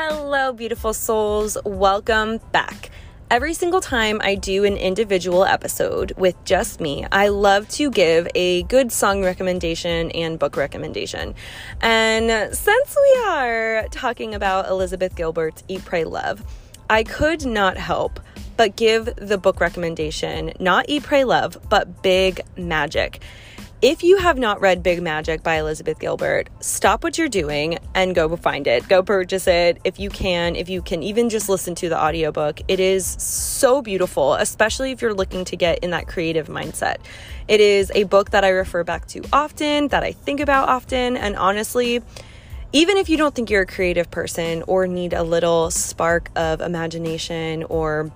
Hello, beautiful souls. Welcome back. Every single time I do an individual episode with just me, I love to give a good song recommendation and book recommendation. And since we are talking about Elizabeth Gilbert's Eat, Pray, Love, I could not help but give the book recommendation not Eat, Pray, Love, but Big Magic. If you have not read Big Magic by Elizabeth Gilbert, stop what you're doing and go find it. Go purchase it if you can, if you can even just listen to the audiobook. It is so beautiful, especially if you're looking to get in that creative mindset. It is a book that I refer back to often, that I think about often, and honestly, even if you don't think you're a creative person or need a little spark of imagination or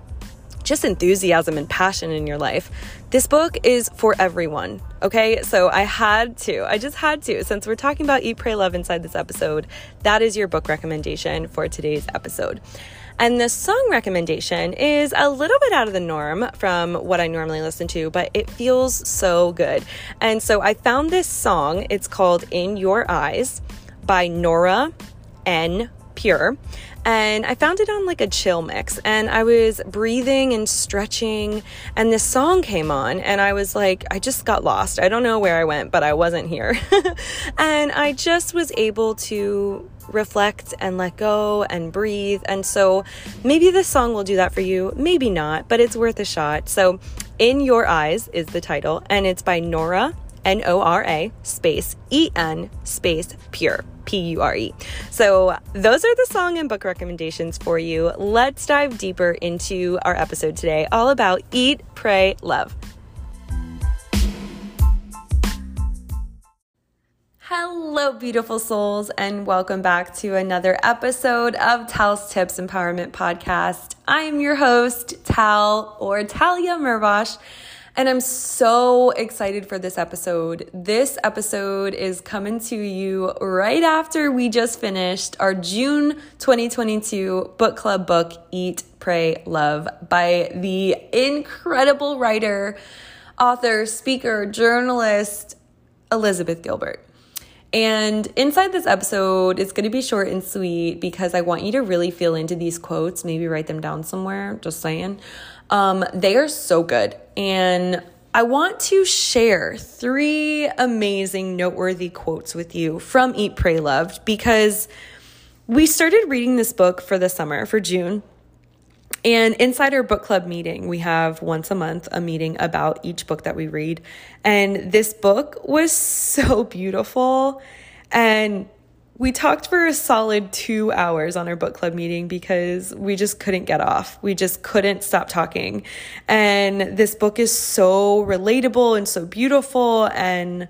just enthusiasm and passion in your life. This book is for everyone, okay? So I had to, I just had to, since we're talking about Eat, Pray, Love inside this episode, that is your book recommendation for today's episode. And the song recommendation is a little bit out of the norm from what I normally listen to, but it feels so good. And so I found this song, it's called In Your Eyes by Nora En. Pure and I found it on like a chill mix and I was breathing and stretching and this song came on and I was like I just got lost. I don't know where I went, but I wasn't here. and I just was able to reflect and let go and breathe. And so maybe this song will do that for you, maybe not, but it's worth a shot. So In Your Eyes is the title and it's by Nora N O R A space E N space pure. P U R E. So, those are the song and book recommendations for you. Let's dive deeper into our episode today, all about Eat, Pray, Love. Hello, beautiful souls, and welcome back to another episode of Tal's Tips Empowerment Podcast. I am your host, Tal or Talia Mervosh. And I'm so excited for this episode. This episode is coming to you right after we just finished our June 2022 book club book, Eat, Pray, Love, by the incredible writer, author, speaker, journalist, Elizabeth Gilbert. And inside this episode, it's going to be short and sweet because I want you to really feel into these quotes, maybe write them down somewhere, just saying. Um, they are so good. And I want to share three amazing, noteworthy quotes with you from Eat, Pray, Loved because we started reading this book for the summer, for June. And inside our book club meeting, we have once a month a meeting about each book that we read. And this book was so beautiful. And we talked for a solid two hours on our book club meeting because we just couldn't get off. We just couldn't stop talking. And this book is so relatable and so beautiful. And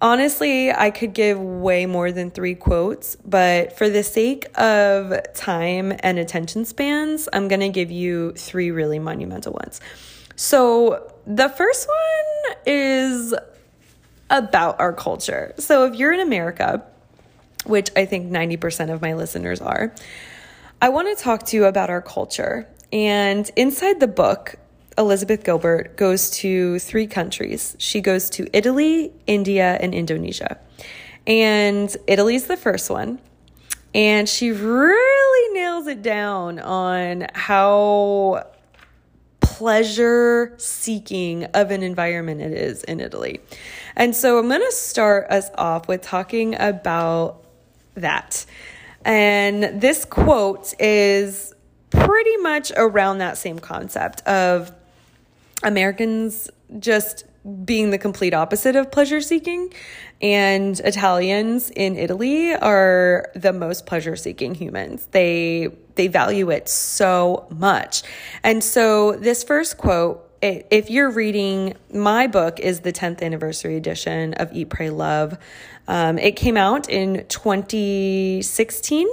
honestly, I could give way more than three quotes, but for the sake of time and attention spans, I'm going to give you three really monumental ones. So the first one is about our culture. So if you're in America, which I think 90% of my listeners are, I want to talk to you about our culture. And inside the book, Elizabeth Gilbert goes to three countries. She goes to Italy, India, and Indonesia. And Italy's the first one. And she really nails it down on how pleasure seeking of an environment it is in Italy. And so I'm going to start us off with talking about that. And this quote is pretty much around that same concept of Americans just being the complete opposite of pleasure seeking. And Italians in Italy are the most pleasure seeking humans. They they value it so much. And so this first quote if you're reading my book is the 10th anniversary edition of eat pray love um, it came out in 2016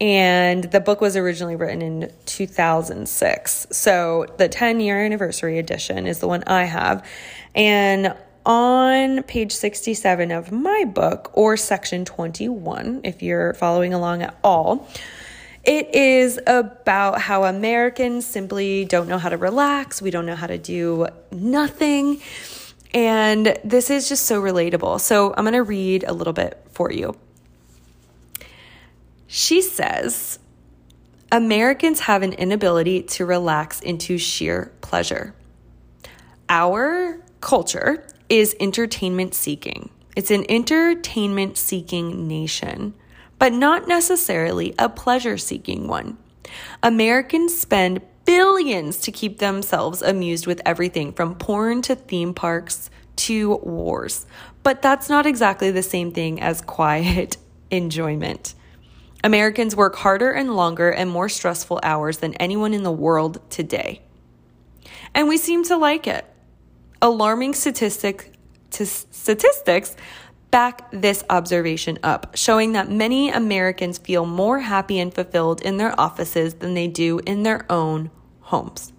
and the book was originally written in 2006 so the 10 year anniversary edition is the one i have and on page 67 of my book or section 21 if you're following along at all it is about how Americans simply don't know how to relax. We don't know how to do nothing. And this is just so relatable. So I'm going to read a little bit for you. She says Americans have an inability to relax into sheer pleasure. Our culture is entertainment seeking. It's an entertainment seeking nation, but not necessarily a pleasure seeking one. Americans spend billions to keep themselves amused with everything from porn to theme parks to wars. But that's not exactly the same thing as quiet enjoyment. Americans work harder and longer and more stressful hours than anyone in the world today. And we seem to like it. Alarming statistic, t- statistics back this observation up, showing that many Americans feel more happy and fulfilled in their offices than they do in their own homes.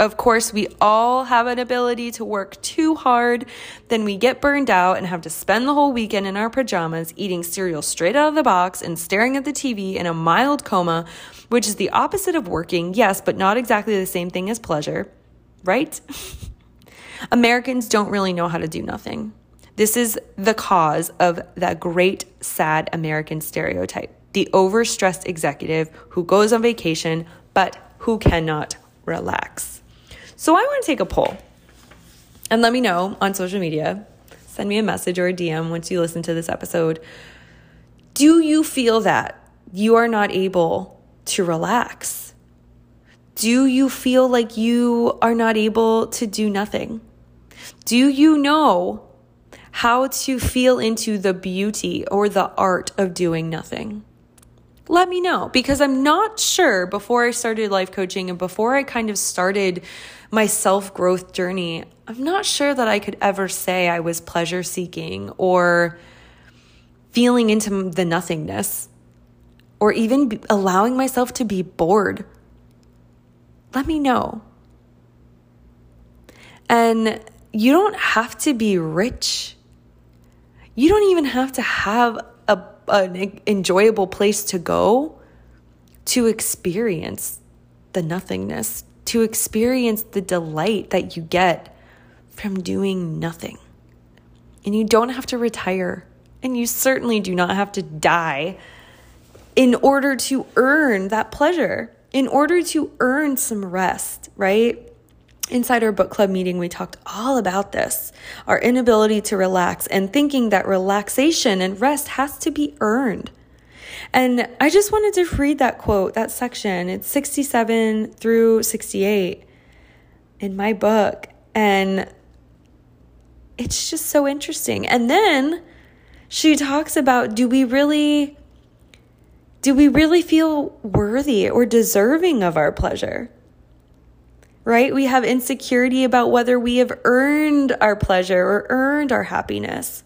Of course, we all have an ability to work too hard, then we get burned out and have to spend the whole weekend in our pajamas eating cereal straight out of the box and staring at the TV in a mild coma, which is the opposite of working, yes, but not exactly the same thing as pleasure, right? Americans don't really know how to do nothing. This is the cause of that great, sad American stereotype the overstressed executive who goes on vacation but who cannot relax. So I want to take a poll and let me know on social media. Send me a message or a DM once you listen to this episode. Do you feel that you are not able to relax? Do you feel like you are not able to do nothing? Do you know how to feel into the beauty or the art of doing nothing? let me know because I'm not sure before I started life coaching and before I kind of started my self growth journey, I'm not sure that I could ever say I was pleasure seeking or feeling into the nothingness or even allowing myself to be bored. Let me know. And you don't have to be rich. You don't even have to have a, an enjoyable place to go to experience the nothingness, to experience the delight that you get from doing nothing. And you don't have to retire, and you certainly do not have to die in order to earn that pleasure, in order to earn some rest, right? Inside our book club meeting, we talked all about this our inability to relax and thinking that relaxation and rest has to be earned. And I just wanted to read that quote, that section. It's 67 through 68 in my book. And it's just so interesting. And then she talks about do we really do we really feel worthy or deserving of our pleasure? Right? We have insecurity about whether we have earned our pleasure or earned our happiness.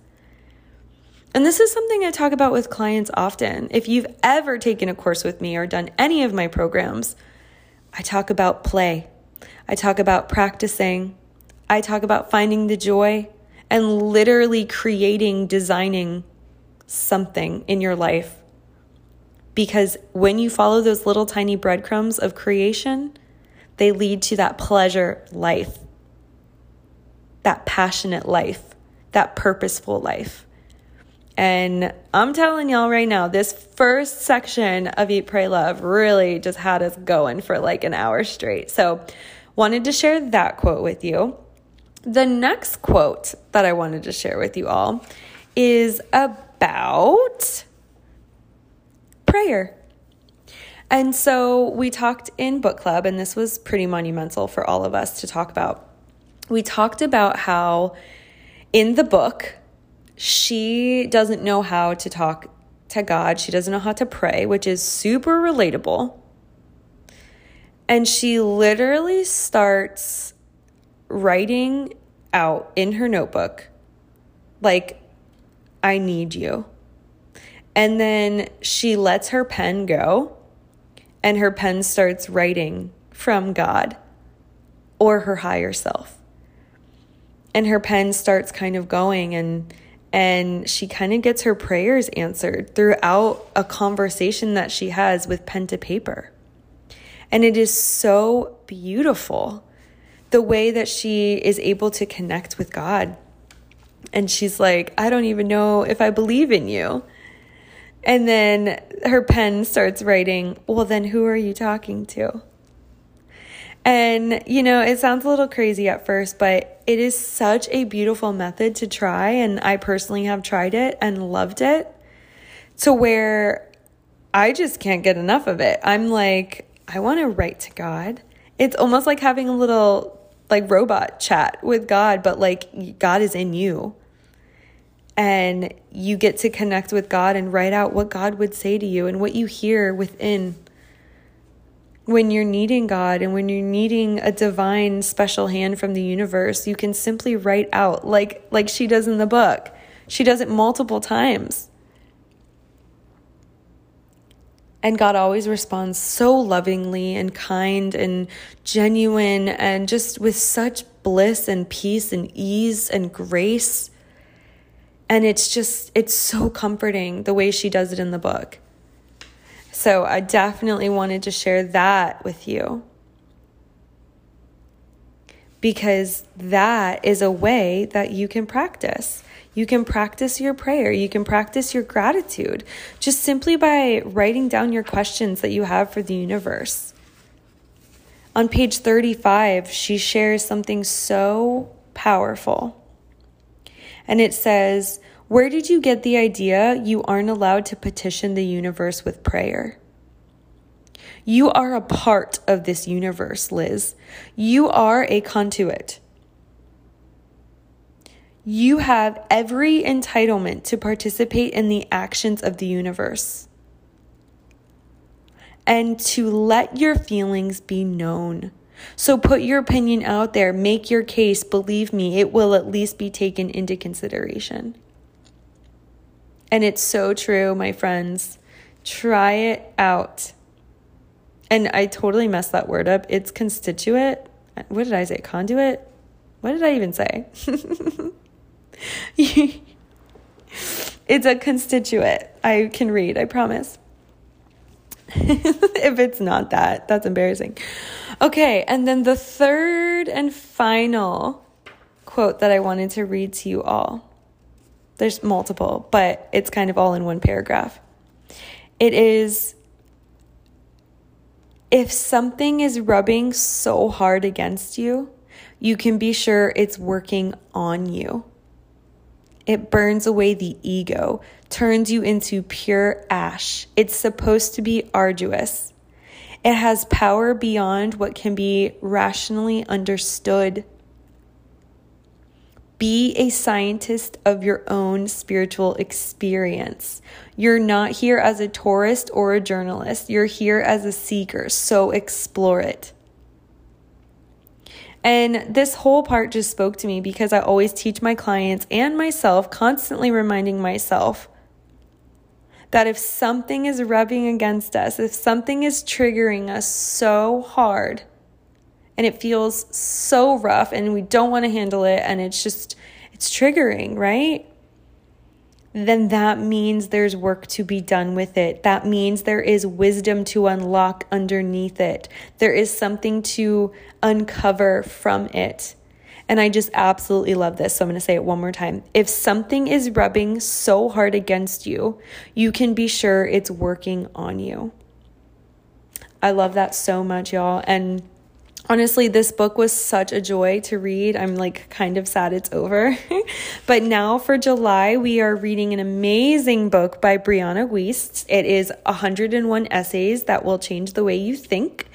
And this is something I talk about with clients often. If you've ever taken a course with me or done any of my programs, I talk about play. I talk about practicing. I talk about finding the joy and literally creating, designing something in your life. Because when you follow those little tiny breadcrumbs of creation, they lead to that pleasure life, that passionate life, that purposeful life. And I'm telling y'all right now, this first section of Eat, Pray, Love really just had us going for like an hour straight. So, wanted to share that quote with you. The next quote that I wanted to share with you all is about prayer. And so we talked in book club, and this was pretty monumental for all of us to talk about. We talked about how in the book, she doesn't know how to talk to God, she doesn't know how to pray, which is super relatable. And she literally starts writing out in her notebook, like, I need you. And then she lets her pen go and her pen starts writing from God or her higher self. And her pen starts kind of going and and she kind of gets her prayers answered throughout a conversation that she has with pen to paper. And it is so beautiful the way that she is able to connect with God. And she's like, I don't even know if I believe in you. And then her pen starts writing, Well, then who are you talking to? And, you know, it sounds a little crazy at first, but it is such a beautiful method to try. And I personally have tried it and loved it to where I just can't get enough of it. I'm like, I want to write to God. It's almost like having a little like robot chat with God, but like God is in you. And you get to connect with God and write out what God would say to you and what you hear within when you're needing God and when you're needing a divine special hand from the universe, you can simply write out like like she does in the book. She does it multiple times. And God always responds so lovingly and kind and genuine and just with such bliss and peace and ease and grace. And it's just, it's so comforting the way she does it in the book. So I definitely wanted to share that with you because that is a way that you can practice. You can practice your prayer. You can practice your gratitude just simply by writing down your questions that you have for the universe. On page 35, she shares something so powerful. And it says, where did you get the idea you aren't allowed to petition the universe with prayer? You are a part of this universe, Liz. You are a conduit. You have every entitlement to participate in the actions of the universe and to let your feelings be known. So put your opinion out there, make your case. Believe me, it will at least be taken into consideration. And it's so true, my friends. Try it out. And I totally messed that word up. It's constituent. What did I say? Conduit? What did I even say? it's a constituent. I can read, I promise. if it's not that, that's embarrassing. Okay, and then the third and final quote that I wanted to read to you all there's multiple, but it's kind of all in one paragraph. It is if something is rubbing so hard against you, you can be sure it's working on you. It burns away the ego, turns you into pure ash. It's supposed to be arduous. It has power beyond what can be rationally understood. Be a scientist of your own spiritual experience. You're not here as a tourist or a journalist. You're here as a seeker. So explore it. And this whole part just spoke to me because I always teach my clients and myself, constantly reminding myself that if something is rubbing against us, if something is triggering us so hard, and it feels so rough and we don't want to handle it and it's just it's triggering, right? Then that means there's work to be done with it. That means there is wisdom to unlock underneath it. There is something to uncover from it. And I just absolutely love this. So I'm going to say it one more time. If something is rubbing so hard against you, you can be sure it's working on you. I love that so much, y'all. And Honestly, this book was such a joy to read. I'm like kind of sad it's over. but now for July, we are reading an amazing book by Brianna Wiest. It is 101 essays that will change the way you think.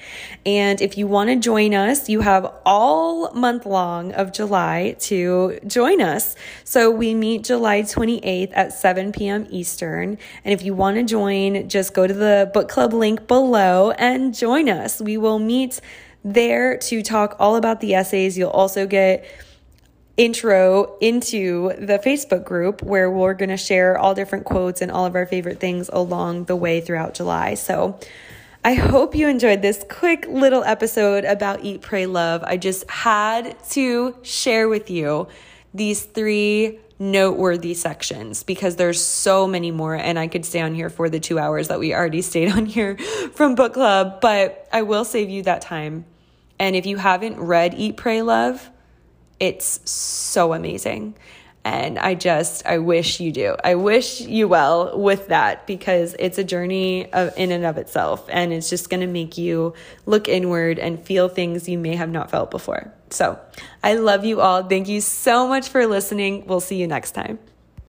And if you want to join us, you have all month long of July to join us. So we meet July 28th at 7 p.m. Eastern. And if you want to join, just go to the book club link below and join us. We will meet there to talk all about the essays. You'll also get intro into the Facebook group where we're going to share all different quotes and all of our favorite things along the way throughout July. So I hope you enjoyed this quick little episode about Eat, Pray, Love. I just had to share with you these three noteworthy sections because there's so many more and I could stay on here for the 2 hours that we already stayed on here from book club, but I will save you that time and if you haven't read Eat, Pray, Love, it's so amazing. And I just, I wish you do. I wish you well with that because it's a journey of, in and of itself. And it's just going to make you look inward and feel things you may have not felt before. So I love you all. Thank you so much for listening. We'll see you next time.